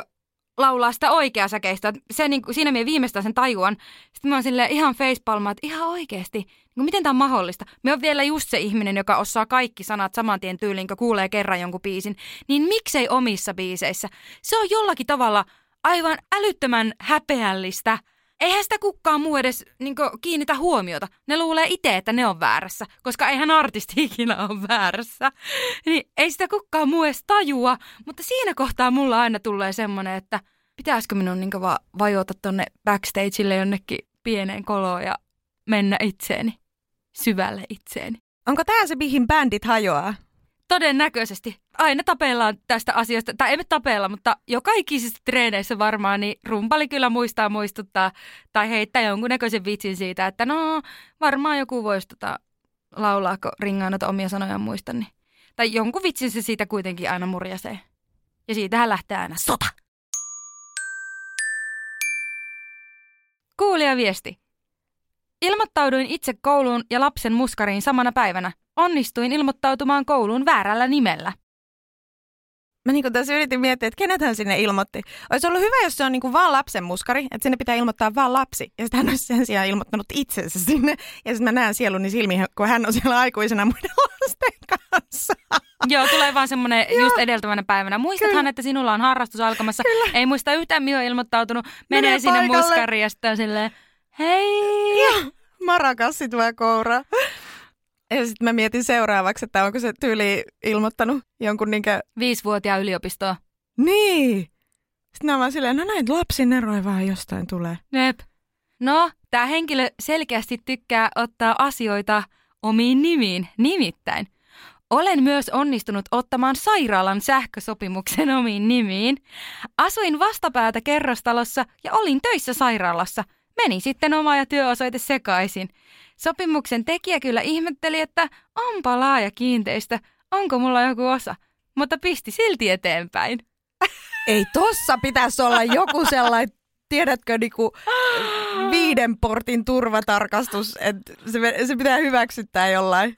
laulaa sitä oikeaa säkeistä. Se, niin, siinä minä viimeistään sen tajuan. Sitten mä oon silleen ihan facepalma, että ihan oikeasti, niin miten tämä on mahdollista? Me on vielä just se ihminen, joka osaa kaikki sanat saman tien tyyliin, kun kuulee kerran jonkun biisin. Niin miksei omissa biiseissä? Se on jollakin tavalla aivan älyttömän häpeällistä – eihän sitä kukaan muu edes niin kuin, kiinnitä huomiota. Ne luulee itse, että ne on väärässä, koska eihän artisti ikinä ole väärässä. Niin ei sitä kukaan muu edes tajua, mutta siinä kohtaa mulla aina tulee semmoinen, että pitäisikö minun niin vaan vajota tonne backstageille jonnekin pieneen koloon ja mennä itseeni, syvälle itseeni. Onko tämä se, mihin bändit hajoaa? Todennäköisesti. Aina tapellaan tästä asiasta, tai emme tapella, mutta joka ikisessä treeneissä varmaan, niin rumpali kyllä muistaa muistuttaa tai heittää jonkunnäköisen vitsin siitä, että no varmaan joku voisi tota, laulaa, kun noita omia sanoja muista. Niin. Tai jonkun vitsin se siitä kuitenkin aina murjasee. Ja siitähän lähtee aina sota. Kuulija viesti. Ilmoittauduin itse kouluun ja lapsen muskariin samana päivänä onnistuin ilmoittautumaan kouluun väärällä nimellä. Mä niin tässä yritin miettiä, että kenet hän sinne ilmoitti. Olisi ollut hyvä, jos se on niin kuin vaan lapsen muskari, että sinne pitää ilmoittaa vaan lapsi. Ja sitten hän olisi sen sijaan ilmoittanut itsensä sinne. Ja sitten mä näen sieluni silmiin, kun hän on siellä aikuisena muiden lasten kanssa. Joo, tulee vaan semmoinen just edeltävänä päivänä. Muistathan, Kyllä. että sinulla on harrastus alkamassa. Kyllä. Ei muista yhtään, mihin on ilmoittautunut. Menee, Menee sinne muskariin ja sitten silleen, hei. Joo, marakassi tulee koura. Ja sitten mä mietin seuraavaksi, että onko se tyyli ilmoittanut jonkun niinkö... Viisivuotiaan yliopistoa. Niin. Sitten mä vaan silleen, no näin lapsin eroja vaan jostain tulee. Nep. No, tämä henkilö selkeästi tykkää ottaa asioita omiin nimiin, nimittäin. Olen myös onnistunut ottamaan sairaalan sähkösopimuksen omiin nimiin. Asuin vastapäätä kerrostalossa ja olin töissä sairaalassa. Meni sitten oma ja työosoite sekaisin. Sopimuksen tekijä kyllä ihmetteli, että onpa laaja kiinteistö, onko mulla joku osa, mutta pisti silti eteenpäin. Ei tossa pitäisi olla joku sellainen tiedätkö, niinku, viiden portin turvatarkastus, että se, se pitää hyväksyttää jollain.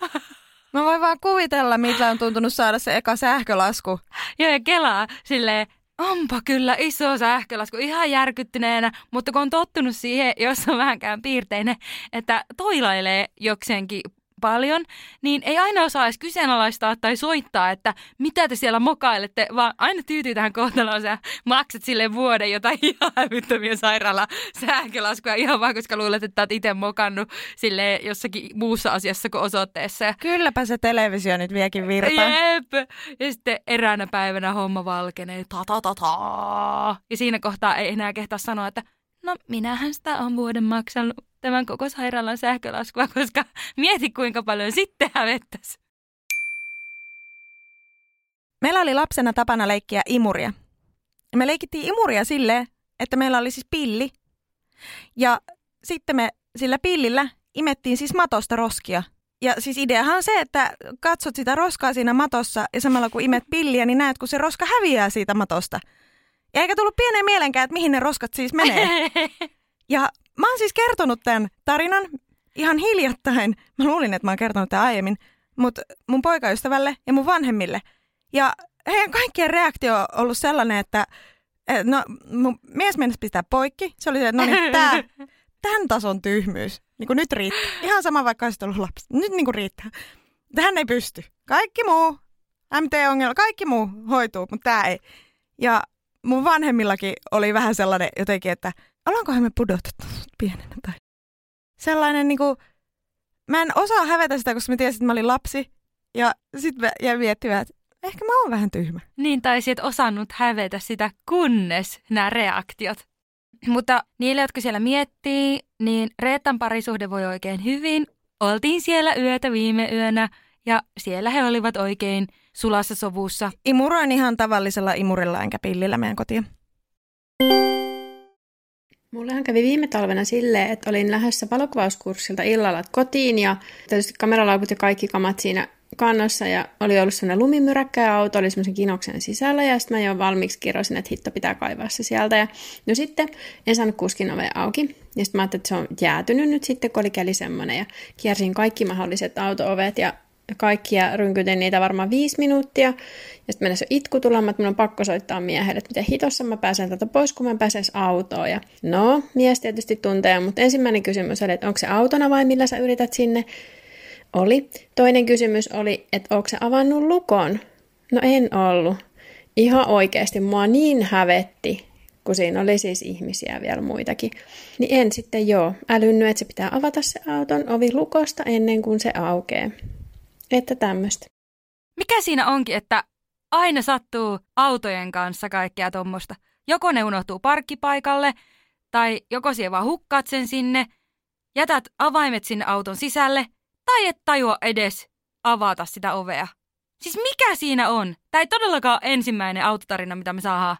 Mä voin vaan kuvitella, mitä on tuntunut saada se eka sähkölasku. Joo, ja kelaa silleen, onpa kyllä iso sähkölasku, ihan järkyttyneenä, mutta kun on tottunut siihen, jos on vähänkään piirteinen, että toilailee jokseenkin paljon, niin ei aina osaa edes kyseenalaistaa tai soittaa, että mitä te siellä mokailette, vaan aina tyytyy tähän kohtaloon ja maksat sille vuoden jotain ihan hävyttömiä sairaala sähkölaskuja ihan vaan, koska luulet, että olet itse mokannut sille jossakin muussa asiassa kuin osoitteessa. Kylläpä se televisio nyt viekin virtaa. Jep. Ja sitten eräänä päivänä homma valkenee. Ta, ta, ta, ta. Ja siinä kohtaa ei enää kehtaa sanoa, että no minähän sitä on vuoden maksanut tämän koko sairaalan sähkölaskua, koska mieti kuinka paljon sitten hävettäisi. Meillä oli lapsena tapana leikkiä imuria. Me leikittiin imuria silleen, että meillä oli siis pilli. Ja sitten me sillä pillillä imettiin siis matosta roskia. Ja siis ideahan on se, että katsot sitä roskaa siinä matossa ja samalla kun imet pilliä, niin näet, kun se roska häviää siitä matosta. Ja eikä tullut pieneen mielenkään, että mihin ne roskat siis menee. Ja mä oon siis kertonut tämän tarinan ihan hiljattain. Mä luulin, että mä oon kertonut tämän aiemmin, mutta mun poikaystävälle ja mun vanhemmille. Ja heidän kaikkien reaktio on ollut sellainen, että no, mun mies mennessä pistää poikki. Se oli se, että no niin, tää, tämän tason tyhmyys, niin kuin nyt riittää. Ihan sama vaikka olisit ollut lapsi. Nyt niin kuin riittää. Tähän ei pysty. Kaikki muu, MT-ongelma, kaikki muu hoituu, mutta tämä ei. Ja mun vanhemmillakin oli vähän sellainen jotenkin, että ollaankohan me pudotettu pienenä tai sellainen niinku, mä en osaa hävetä sitä, koska mä tiesin, että mä olin lapsi ja sitten mä jäin miettimään, että ehkä mä oon vähän tyhmä. Niin, tai et osannut hävetä sitä, kunnes nämä reaktiot. Mutta niille, jotka siellä miettii, niin Reetan parisuhde voi oikein hyvin. Oltiin siellä yötä viime yönä ja siellä he olivat oikein sulassa sovussa. Imuroin ihan tavallisella imurilla enkä pillillä meidän kotiin. Mullehan kävi viime talvena silleen, että olin lähdössä valokuvauskurssilta illalla kotiin ja tietysti kameralaukut ja kaikki kamat siinä kannossa ja oli ollut sellainen lumimyräkkä ja auto oli semmoisen kinoksen sisällä ja sitten mä jo valmiiksi kirjoisin, että hitto pitää kaivaa se sieltä. Ja no sitten en saanut kuskin ovea auki ja sitten mä ajattelin, että se on jäätynyt nyt sitten, kun oli keli semmoinen ja kiersin kaikki mahdolliset auto-ovet ja kaikkia rynkytin niitä varmaan viisi minuuttia. Ja sitten mennessä itku tulemaan, että minun on pakko soittaa miehelle, että miten hitossa mä pääsen tätä pois, kun mä pääsen autoon. Ja no, mies tietysti tuntee, mutta ensimmäinen kysymys oli, että onko se autona vai millä sä yrität sinne? Oli. Toinen kysymys oli, että onko se avannut lukon? No en ollut. Ihan oikeasti mua niin hävetti, kun siinä oli siis ihmisiä vielä muitakin. Niin en sitten joo, älynnyt, että se pitää avata se auton ovi lukosta ennen kuin se aukeaa. Että tämmöistä. Mikä siinä onkin, että aina sattuu autojen kanssa kaikkea tuommoista. Joko ne unohtuu parkkipaikalle, tai joko siellä vaan hukkaat sen sinne, jätät avaimet sinne auton sisälle, tai et tajua edes avata sitä ovea. Siis mikä siinä on? Tämä ei todellakaan ole ensimmäinen autotarina, mitä me saadaan.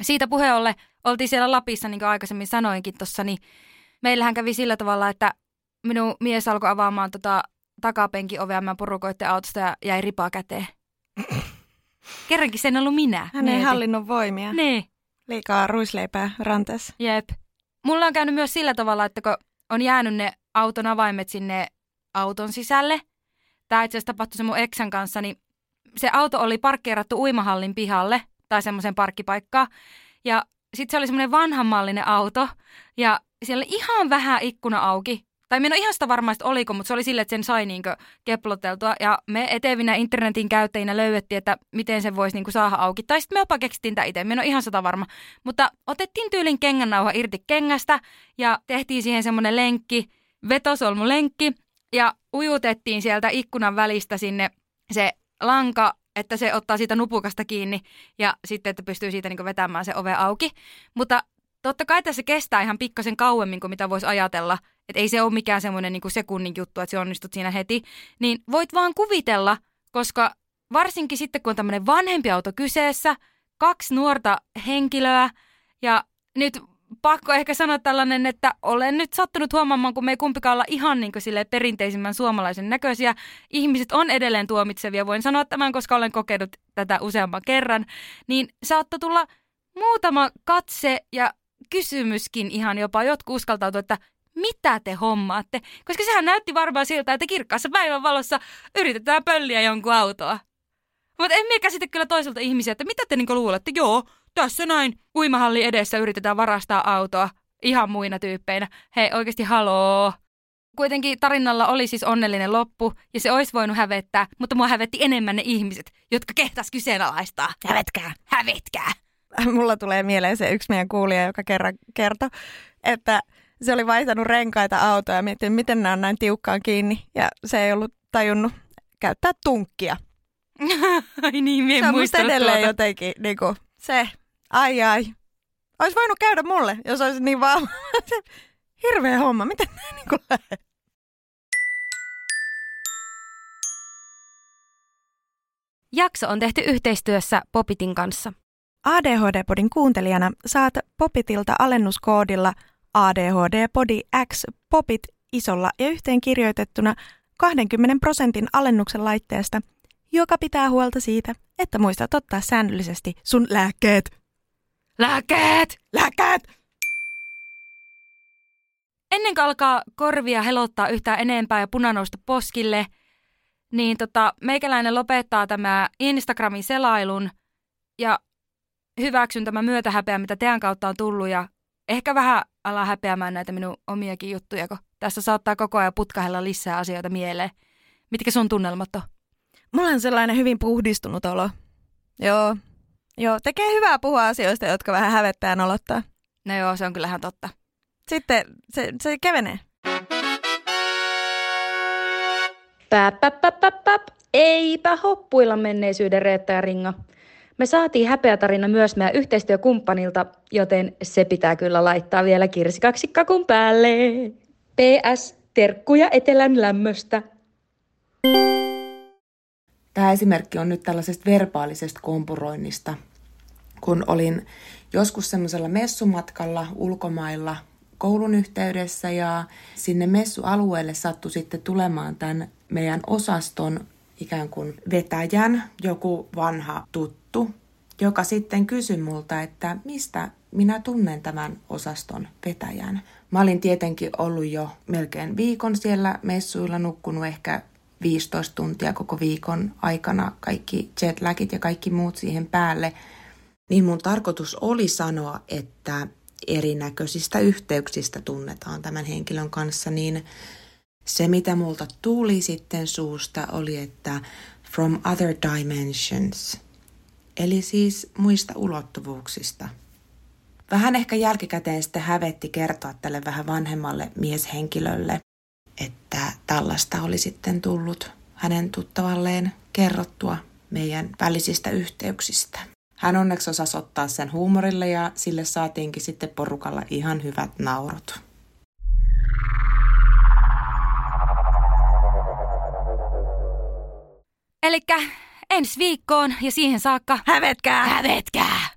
Siitä puheolle oltiin siellä Lapissa, niin kuin aikaisemmin sanoinkin tuossa, niin meillähän kävi sillä tavalla, että minun mies alkoi avaamaan tota takapenkin ovea, mä porukoitte autosta ja jäi ripaa käteen. Kerrankin sen ollut minä. Hän ei hallinnut voimia. Niin. Liikaa ruisleipää ranteessa. Jep. Mulla on käynyt myös sillä tavalla, että kun on jäänyt ne auton avaimet sinne auton sisälle, tämä itse asiassa tapahtui se mun eksän kanssa, niin se auto oli parkkeerattu uimahallin pihalle tai semmoisen parkkipaikkaan. Ja sitten se oli semmoinen vanhanmallinen auto ja siellä oli ihan vähän ikkuna auki tai minä en ole ihan sitä varma, että oliko, mutta se oli sille, että sen sai niinkö keploteltua. Ja me etevinä internetin käyttäjinä löydettiin, että miten se voisi niinkö saada auki. Tai sitten me jopa keksittiin tämä itse, minä en ole ihan sitä varma. Mutta otettiin tyylin kengännauha irti kengästä ja tehtiin siihen semmoinen lenkki, vetosolmulenkki. Ja ujutettiin sieltä ikkunan välistä sinne se lanka, että se ottaa siitä nupukasta kiinni ja sitten, että pystyy siitä niin vetämään se ove auki. Mutta totta kai tässä kestää ihan pikkasen kauemmin kuin mitä voisi ajatella – että ei se ole mikään semmoinen niin sekunnin juttu, että se onnistut siinä heti, niin voit vaan kuvitella, koska varsinkin sitten kun on tämmöinen vanhempi auto kyseessä, kaksi nuorta henkilöä ja nyt pakko ehkä sanoa tällainen, että olen nyt sattunut huomaamaan, kun me ei kumpikaan olla ihan niin sille perinteisimmän suomalaisen näköisiä. Ihmiset on edelleen tuomitsevia, voin sanoa tämän, koska olen kokenut tätä useamman kerran. Niin saattoi tulla muutama katse ja kysymyskin ihan jopa. Jotkut uskaltautu, että mitä te hommaatte? Koska sehän näytti varmaan siltä, että kirkkaassa päivän valossa yritetään pölliä jonkun autoa. Mutta en minä käsitä kyllä toiselta ihmisiä, että mitä te niinku luulette? Joo, tässä näin uimahalli edessä yritetään varastaa autoa ihan muina tyyppeinä. Hei, oikeasti haloo. Kuitenkin tarinalla oli siis onnellinen loppu ja se olisi voinut hävettää, mutta mua hävetti enemmän ne ihmiset, jotka kehtas kyseenalaistaa. Hävetkää, hävetkää. Mulla tulee mieleen se yksi meidän kuulija, joka kerran kertoi, että se oli vaihtanut renkaita autoa ja mietin, miten nämä on näin tiukkaan kiinni. Ja se ei ollut tajunnut käyttää tunkkia. ai niin, mie Se on musta edelleen tuota. jotenkin niin kuin, se, ai ai. Olisi voinut käydä mulle, jos olisi niin vaan. Hirveä homma, miten nämä niin kuin? Jakso on tehty yhteistyössä Popitin kanssa. ADHD-podin kuuntelijana saat Popitilta alennuskoodilla ADHD-podi X Popit isolla ja yhteen kirjoitettuna 20 prosentin alennuksen laitteesta, joka pitää huolta siitä, että muistat ottaa säännöllisesti sun lääkkeet. Lääkkeet! Lääkkeet! Ennen kuin alkaa korvia helottaa yhtään enempää ja punanousta poskille, niin tota, meikäläinen lopettaa tämä Instagramin selailun ja hyväksyn tämän myötähäpeä, mitä teidän kautta on tullut ja ehkä vähän ala häpeämään näitä minun omiakin juttuja, kun tässä saattaa koko ajan putkahella lisää asioita mieleen. Mitkä sun tunnelmat on? Mulla on sellainen hyvin puhdistunut olo. Joo. Joo, tekee hyvää puhua asioista, jotka vähän hävettää nolottaa. No joo, se on kyllähän totta. Sitten se, se kevenee. Päp, päp, päp, päp, päp. Eipä hoppuilla menneisyyden Reetta ja Ringa. Me saatiin häpeätarina myös meidän yhteistyökumppanilta, joten se pitää kyllä laittaa vielä kirsikaksi kakun päälle. PS, terkkuja etelän lämmöstä. Tämä esimerkki on nyt tällaisesta verbaalisesta kompuroinnista. Kun olin joskus semmoisella messumatkalla ulkomailla koulun yhteydessä ja sinne messualueelle sattui sitten tulemaan tämän meidän osaston ikään kuin vetäjän joku vanha tuttu, joka sitten kysyi multa, että mistä minä tunnen tämän osaston vetäjän. Mä olin tietenkin ollut jo melkein viikon siellä messuilla, nukkunut ehkä 15 tuntia koko viikon aikana, kaikki jetlagit ja kaikki muut siihen päälle. Niin mun tarkoitus oli sanoa, että erinäköisistä yhteyksistä tunnetaan tämän henkilön kanssa, niin se mitä multa tuli sitten suusta oli, että from other dimensions, eli siis muista ulottuvuuksista. Vähän ehkä jälkikäteen sitten hävetti kertoa tälle vähän vanhemmalle mieshenkilölle, että tällaista oli sitten tullut hänen tuttavalleen kerrottua meidän välisistä yhteyksistä. Hän onneksi osasi ottaa sen huumorille ja sille saatiinkin sitten porukalla ihan hyvät naurut. Elikkä ensi viikkoon ja siihen saakka Hävetkää! hävetkää!